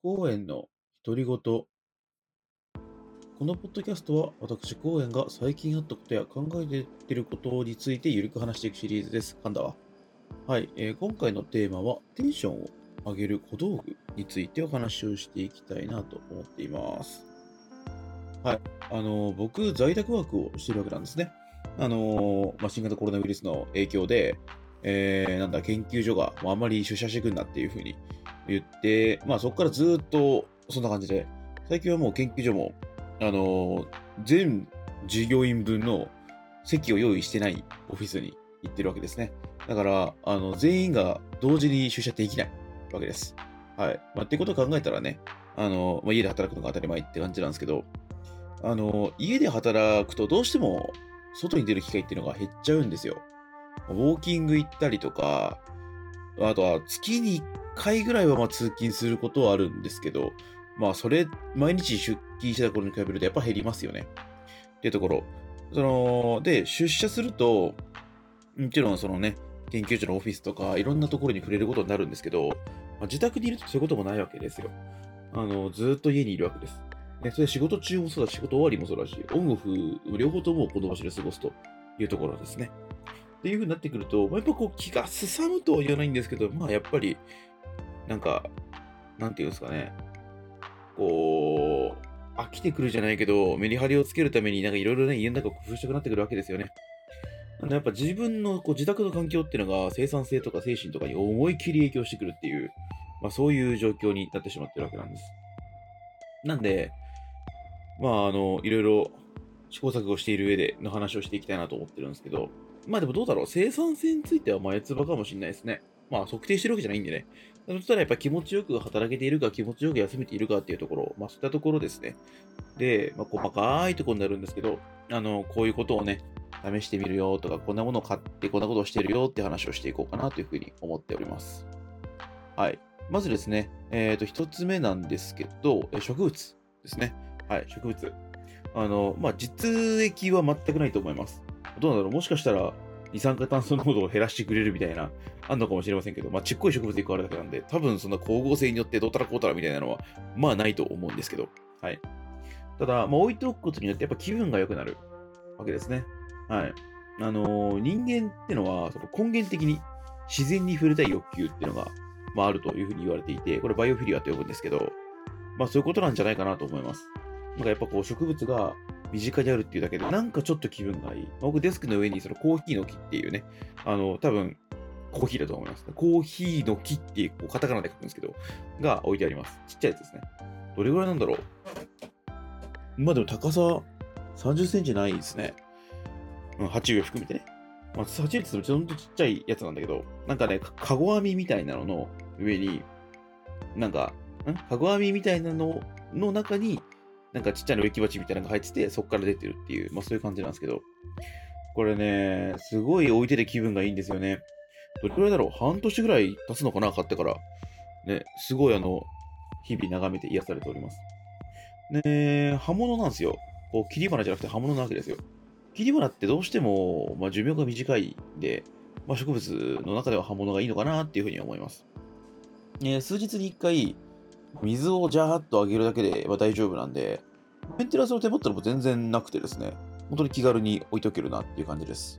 公園の独り言。このポッドキャストは私、公園が最近あったことや考えていることについてゆるく話していくシリーズです。噛んだわ。はい、えー今回のテーマはテンションを上げる小道具についてお話をしていきたいなと思っています。はい、あのー僕、在宅ワークをしてるわけなんですね。あのーまあ、新型コロナウイルスの影響で、えーなんだ、研究所がもうあまり出社してくんなっていうふうに言って、まあそこからずっとそんな感じで、最近はもう研究所も、あのー全従業員分の席を用意してないオフィスに行ってるわけですね。だから、あの、全員が同時に出社できないわけです。はい。まあ、ってことを考えたらね、あの、まあ、家で働くのが当たり前って感じなんですけど、あの、家で働くとどうしても外に出る機会っていうのが減っちゃうんですよ。ウォーキング行ったりとか、あとは月に1回ぐらいはま通勤することはあるんですけど、まあそれ、毎日出勤してた頃に比べるとやっぱ減りますよね。っていうところ。その、で、出社すると、もちろんそのね、研究所のオフィスとかいろんなところに触れることになるんですけど、まあ、自宅にいるとそういうこともないわけですよ。あの、ずっと家にいるわけです。ね、それ仕事中もそうだし、仕事終わりもそうだし、オンオフ、両方ともこの場所で過ごすというところですね。っていう風になってくると、まあやっぱこう気がすさむとは言わないんですけど、まあやっぱり、なんか、なんていうんですかね、こう、飽きてくるじゃないけど、メリハリをつけるためになんかいろいろね、家の中を工夫したくなってくるわけですよね。なんでやっぱ自分のこう自宅の環境っていうのが生産性とか精神とかに思いっきり影響してくるっていう、まあそういう状況になってしまってるわけなんです。なんで、まああの、いろいろ試行錯誤している上での話をしていきたいなと思ってるんですけど、まあでもどうだろう、生産性については前つばかもしれないですね。まあ測定してるわけじゃないんでね。そしたらやっぱ気持ちよく働けているか、気持ちよく休めているかっていうところ、まあそういったところですね。で、まあ細かいところになるんですけど、あの、こういうことをね、試してみるよとか、こんなものを買ってこんなことをしてるよって話をしていこうかなというふうに思っております。はい。まずですね、えっ、と、一つ目なんですけど、植物ですね。はい、植物。あの、まあ、実益は全くないと思います。どうなんだろうもしかしたら、二酸化炭素濃度を減らしてくれるみたいな、あんのかもしれませんけど、まあ、ちっこい植物一個あるだけなんで、多分そんな光合成によってどうたらこうたらみたいなのは、まあないと思うんですけど、はい。ただ、まあ、置いておくことによってやっぱ気分が良くなるわけですね。はい。あのー人間ってのは、その根源的に自然に触れたい欲求っていうのが、まあ、あるというふうに言われていて、これバイオフィリアと呼ぶんですけど、まあそういうことなんじゃないかなと思います。なんかやっぱこう植物が身近にあるっていうだけで、なんかちょっと気分がいい。僕デスクの上にそのコーヒーの木っていうね、あの、多分、コーヒーだと思います。コーヒーの木っていう、こうカタカナで書くんですけど、が置いてあります。ちっちゃいやつですね。どれぐらいなんだろう？まあでも高さ30センチないですね。うん、鉢植え含めてね。まあ、鉢植えってほんとちっちゃいやつなんだけど、なんかね、かかご編みみたいなのの上に、なんか、ん？かご編みみたいなのの中に、なんかちっちゃな植木鉢みたいなのが入ってて、そこから出てるっていう、まあそういう感じなんですけど、これね、すごい置いてて気分がいいんですよね。どれくらいだろう？半年ぐらい経つのかな？買ってから。ね、すごいあの、日々眺めて癒されております。ね刃物なんですよ。こう、切り花じゃなくて刃物なわけですよ。切り花ってどうしても、まあ、寿命が短いんで、まあ、植物の中では刃物がいいのかなっていうふうに思います。ね、数日に1回、水をジャーっとあげるだけで、まあ、大丈夫なんで、メンテナンスの手間ってのも全然なくてですね、本当に気軽に置いておけるなっていう感じです。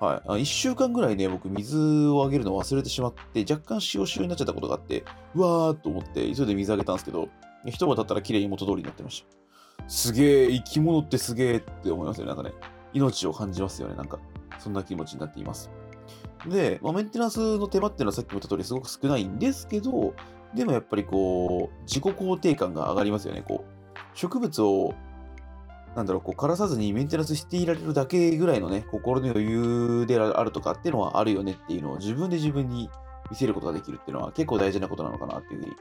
はい。あ1週間ぐらいね、僕、水をあげるの忘れてしまって、若干塩塩になっちゃったことがあって、うわーっと思って、急いで水あげたんですけど、一晩経ったら綺麗に元通りになってました。すげえ、生き物ってすげえって思いますよね。なんかね、命を感じますよね。なんか、そんな気持ちになっています。で、まあ、メンテナンスの手間っていうのはさっきも言った通りすごく少ないんですけど、でもやっぱりこう、自己肯定感が上がりますよね。こう、植物を、なんだろう、こう、枯らさずにメンテナンスしていられるだけぐらいのね、心の余裕であるとかっていうのはあるよねっていうのを自分で自分に見せることができるっていうのは結構大事なことなのかなっていうふうに、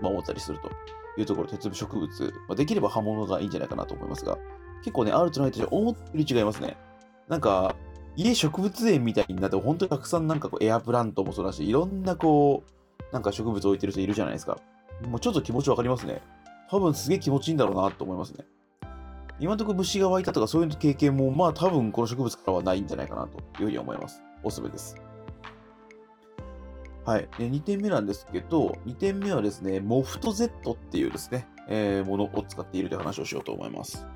まあ、思ったりするというところ、鉄分植物、まあ、できれば刃物がいいんじゃないかなと思いますが、結構ね、あるとないとじゃ思ってる違いますね。なんか、家植物園みたいになって、本当にたくさんなんかこうエアプラントもそうだし、いろんなこう、なんか植物置いてる人いるじゃないですか。もうちょっと気持ちわかりますね。多分すげえ気持ちいいんだろうなと思いますね。今のところ虫が湧いたとかそういう経験も、まあ多分この植物からはないんじゃないかなというふうに思います。おすすめです。はい。で、2点目なんですけど、2点目はですね、モフト Z っていうですね、えー、ものを使っているという話をしようと思います。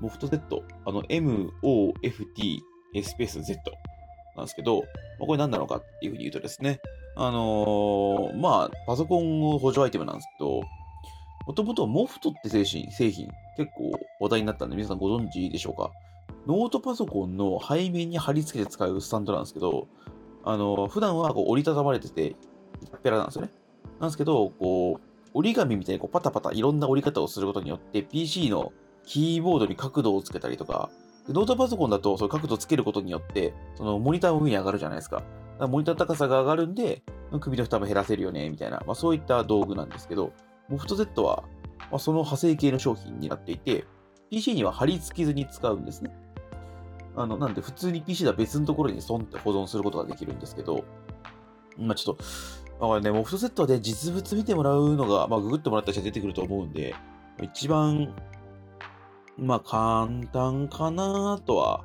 モフト Z、あの、MOFT スペース Z なんですけど、まあ、これ何なのかっていうふうに言うとですね、あのー、まあ、パソコンを補助アイテムなんですけど、もともとモフトって製品、製品結構話題になったんで皆さんご存知でしょうか？ノートパソコンの背面に貼り付けて使うスタンドなんですけど、あの、普段はこう折りたたまれてて、ペラなんですよね。なんですけど、こう、折り紙みたいにこうパタパタいろんな折り方をすることによって PC のキーボードに角度をつけたりとか、ノートパソコンだとその角度つけることによって、そのモニターも上に上がるじゃないですか。だからモニターの高さが上がるんで、首の負担も減らせるよね、みたいな、まあ、そういった道具なんですけど、モフト Z は、まあ、その派生系の商品になっていて、PC には貼り付けずに使うんですね。あの、なんで普通に PC では別のところに損って保存することができるんですけど、まあちょっと、まあ、これね、モフトセットで実物見てもらうのが、まあググってもらった人は出てくると思うんで、一番、まあ簡単かなとは、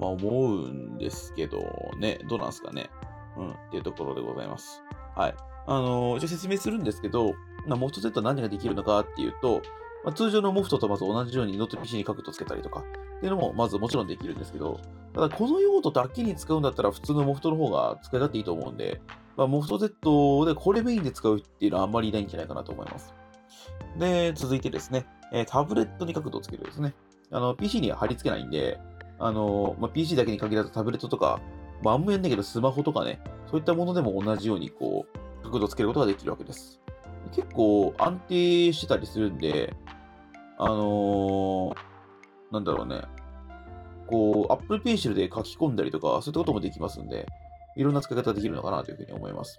まあ思うんですけどね、どうなんですかね。うん、っていうところでございます。はい。あのー、一応説明するんですけど、まあ、モフトセットは何ができるのかっていうと、まあ、通常の MOFT とまず同じようにノート PC に角度つけたりとか、っていうのもまずもちろんできるんですけど、ただこの用途だけに使うんだったら普通の MOFT の方が使い勝手いいと思うんで、まあ、 MOFT Z でこれメインで使うっていうのはあんまりいないんじゃないかなと思います。で、続いてですね、えタブレットに角度をつけるですね。あの、PC には貼り付けないんで、あの、まあ、PC だけに限らずタブレットとか、まあ、あんまやんないけどスマホとかね、そういったものでも同じようにこう、角度をつけることができるわけです。結構安定してたりするんで、あのー、なんだろうね、こう、Apple Pencil で書き込んだりとか、そういったこともできますんで、いろんな使い方ができるのかなというふうに思います。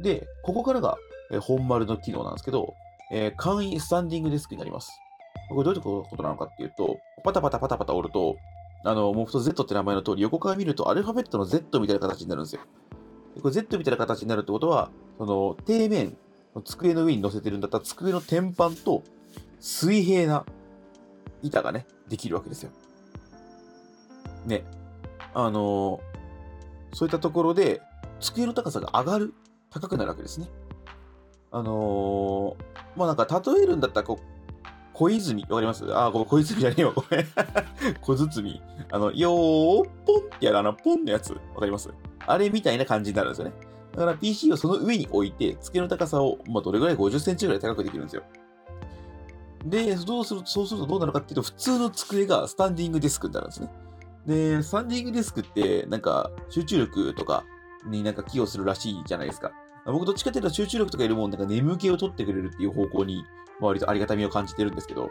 で、ここからが、え本丸の機能なんですけど、えー、簡易スタンディングデスクになります。これどういうことなのかっていうと、パタパタパタパタ折ると、あの、モフト Z って名前の通り、横から見るとアルファベットの Z みたいな形になるんですよ。これ Z みたいな形になるってことは、その、底面、机の上に乗せてるんだったら、机の天板と水平な板がね、できるわけですよ。ね。あのー、そういったところで、机の高さが上がる、高くなるわけですね。あのー、まあなんか例えるんだったら、こう、小泉、わかります？あ、ごめん、小泉じゃねえわ、ごめん。小包。あの、よー、ポンってやるあの、ポンのやつ、わかります？あれみたいな感じになるんですよね。だから PC をその上に置いて、机の高さを、まあ、どれぐらい ?50 センチぐらい高くできるんですよ。で、どうするそうするとどうなるかっていうと、普通の机がスタンディングデスクになるんですね。で、スタンディングデスクって、なんか、集中力とかになんか寄与するらしいじゃないですか。僕どっちかっていうと集中力とかいるもん、なんか眠気を取ってくれるっていう方向に、割とありがたみを感じてるんですけど、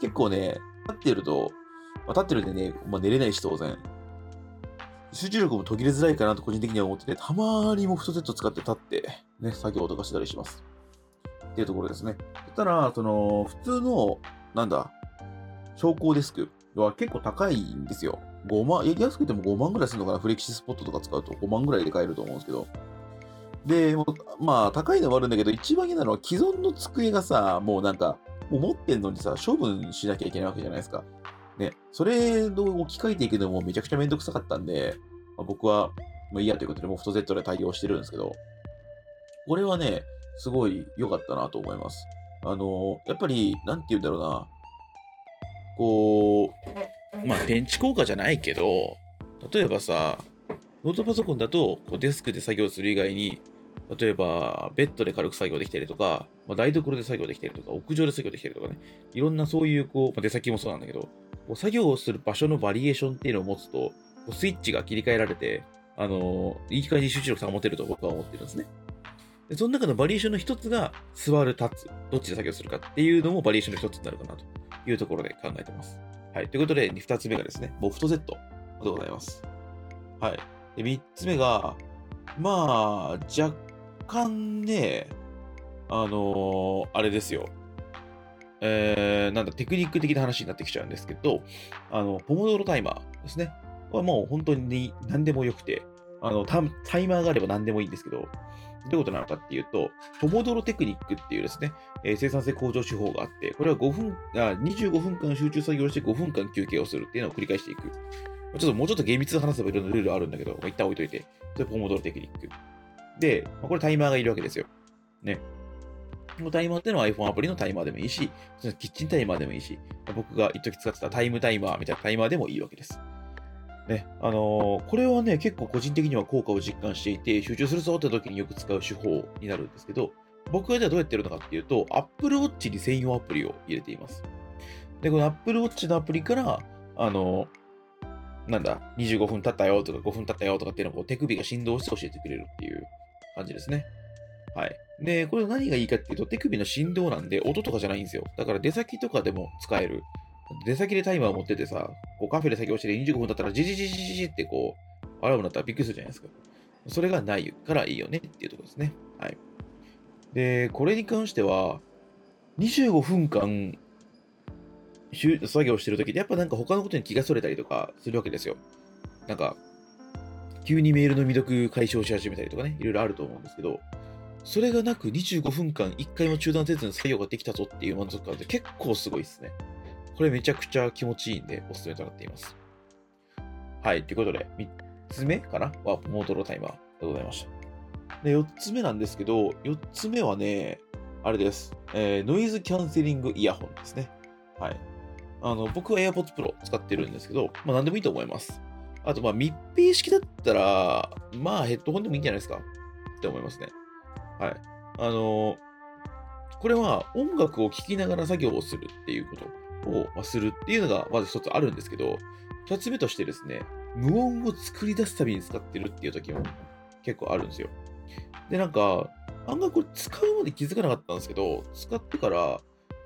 結構ね、立ってると、まあ、立ってるんでね、まあ、寝れないし当然。集中力も途切れづらいかなと個人的には思ってて、たまにモフトセット使って立って、ね、作業とかしたりします。っていうところですね。そしたら、その、普通の、なんだ、昇降デスクは結構高いんですよ。5万、安くても5万ぐらいするのかな？フレキシスポットとか使うと5万ぐらいで買えると思うんですけど。で、まあ、高いのもあるんだけど、一番嫌なのは既存の机がさ、もうなんか、もう持ってんのにさ、処分しなきゃいけないわけじゃないですか。ね、それを置き換えていくのもめちゃくちゃめんどくさかったんで、まあ、僕は、もういいやということで、モフト Z で対応してるんですけど、これはね、すごい良かったなと思います。あの、やっぱり、なんて言うんだろうな、こう、まあ、電池効果じゃないけど、例えばさ、ノートパソコンだとこうデスクで作業する以外に、例えば、ベッドで軽く作業できたりとか、まあ、台所で作業できたりとか、屋上で作業できたりとかね、いろんなそういう、こう、まあ、出先もそうなんだけど、こう作業をする場所のバリエーションっていうのを持つと、こうスイッチが切り替えられて、あのー、いい感じに集中力保てると僕は思ってるんですね。でその中のバリエーションの一つが、座る、立つ、どっちで作業するかっていうのもバリエーションの一つになるかなというところで考えてます。はい。ということで、二つ目がですね、モフト Z でございます。はい。で、三つ目が、まあ、若干ね、あのー、あれですよ。えー、なんだ、テクニック的な話になってきちゃうんですけど、あの、ポモドロタイマーですね。はもう本当に何でもよくて、あの、タイマーがあれば何でもいいんですけど、どういうことなのかっていうと、ポモドロテクニックっていうですね、えー、生産性向上手法があって、これは5分あ、25分間集中作業して5分間休憩をするっていうのを繰り返していく。ちょっともうちょっと厳密に話せばいろんなルールあるんだけど、一旦置いといて、それポモドロテクニック。で、これタイマーがいるわけですよ。ね。このタイマーっていうのは iPhone アプリのタイマーでもいいし、キッチンタイマーでもいいし、僕が一時使ってたタイムタイマーみたいなタイマーでもいいわけです。ね、あのー、これはね、結構個人的には効果を実感していて、集中するぞって時によく使う手法になるんですけど、僕はじゃあどうやってるのかっていうと、Apple Watch に専用アプリを入れています。で、この Apple Watch のアプリから、あのー、なんだ、25分経ったよとか5分経ったよとかっていうのをこう手首が振動して教えてくれるっていう感じですね。はい。で、これ何がいいかっていうと、手首の振動なんで音とかじゃないんですよ。だから出先とかでも使える。出先でタイマーを持っててさ、こうカフェで作業して25分だったら、じじじじじってこう、アラームだったらびっくりするじゃないですか。それがないからいいよねっていうところですね。はい。で、これに関しては、25分間、作業してるときって、やっぱなんか他のことに気がそれたりとかするわけですよ。なんか、急にメールの未読解消し始めたりとかね、いろいろあると思うんですけど、それがなく25分間1回も中断せずに作業ができたぞっていう満足感って結構すごいですね。これめちゃくちゃ気持ちいいんでおすすめとなっています。はい。ということで、3つ目かな？はモートロータイマーでございました。で、4つ目なんですけど、4つ目はね、あれです。えー、ノイズキャンセリングイヤホンですね。はい。あの、僕は AirPods Pro 使ってるんですけど、まあ何でもいいと思います。あと、まあ密閉式だったら、まあヘッドホンでもいいんじゃないですか？って思いますね。はい。あの、これは音楽を聴きながら作業をするっていうことを、ま、するっていうのがまず一つあるんですけど、二つ目としてですね、無音を作り出すために使ってるっていう時も結構あるんですよ。で、なんか、案外これ使うまで気づかなかったんですけど、使ってから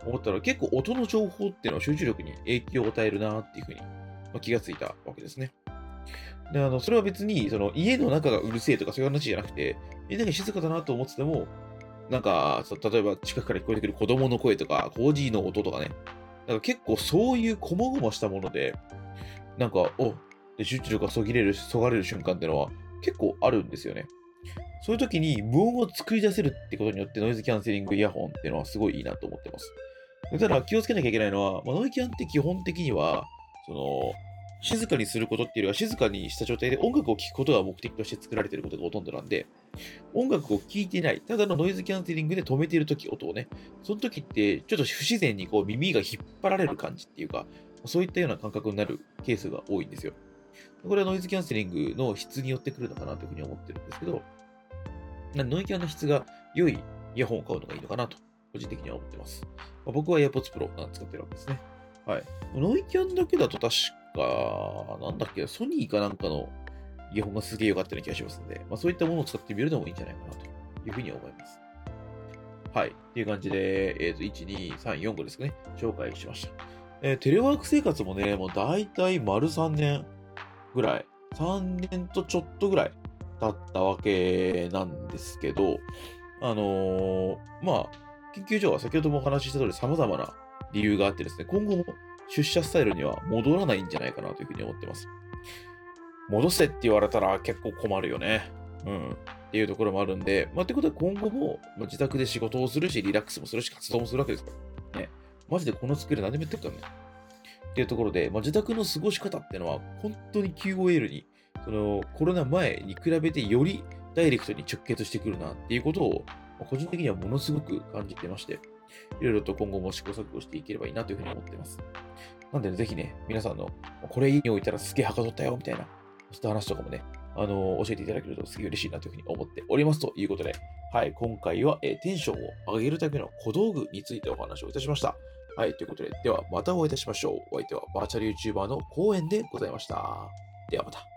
思ったら結構音の情報っていうのは集中力に影響を与えるなっていうふうに気がついたわけですね。で、あの、それは別に、その、家の中がうるせえとかそういう話じゃなくて、家が静かだなと思ってても、なんか、例えば近くから聞こえてくる子供の声とか、コージーの音とかね、なんか結構そういうこもごもしたもので、なんか、おで集中力がそぎれる、そがれる瞬間っていうのは結構あるんですよね。そういう時に無音を作り出せるってことによってノイズキャンセリングイヤホンっていうのはすごいいいなと思ってます。ただ気をつけなきゃいけないのは、まあ、ノイキャンって基本的には、その、静かにすることっていうよりは静かにした状態で音楽を聴くことが目的として作られていることがほとんどなんで、音楽を聴いてない、ただのノイズキャンセリングで止めているとき、音をね、その時ってちょっと不自然にこう耳が引っ張られる感じっていうか、そういったような感覚になるケースが多いんですよ。これはノイズキャンセリングの質によってくるのかなというふうに思ってるんですけど、ノイキャンの質が良いイヤホンを買うのがいいのかなと、個人的には思ってます。まあ、僕は AirPods Pro 使ってるわけですね。はい。ノイキャンだけだと確か、なんだっけ、ソニーかなんかのイヤホンがすげえ良かったような気がしますので、まあ、そういったものを使ってみるのもいいんじゃないかなというふうに思います。はい。っていう感じで、えっ、ー、と、1、2、3、4、5ですかね、紹介しました。えー、テレワーク生活もね、もう大体丸3年ぐらい、3年とちょっとぐらい経ったわけなんですけど、あのー、まあ、研究所は先ほどもお話しした通り様々な理由があってですね、今後も出社スタイルには戻らないんじゃないかなというふうに思ってます。戻せって言われたら結構困るよね。うん。っていうところもあるんで、まあ、ってことは今後も自宅で仕事をするし、リラックスもするし、活動もするわけですから。ね。マジでこの机で何でもやってるからね。っていうところで、まあ、自宅の過ごし方っていうのは、本当に QOL に、そのコロナ前に比べてよりダイレクトに直結してくるなっていうことを、個人的にはものすごく感じてまして、いろいろと今後も試行錯誤していければいいなというふうに思っています。なんで、ねぜひね、皆さんの、これ家に置いたらすげえはかどったよ、みたいな、した話とかもね、あの教えていただけるとすげえ嬉しいなというふうに思っておりますということで、はい、今回は、えー、テンションを上げるための小道具についてお話をいたしました。はい、ということで、ではまたお会いいたしましょう。お相手はバーチャル YouTuber の公演でございました。ではまた。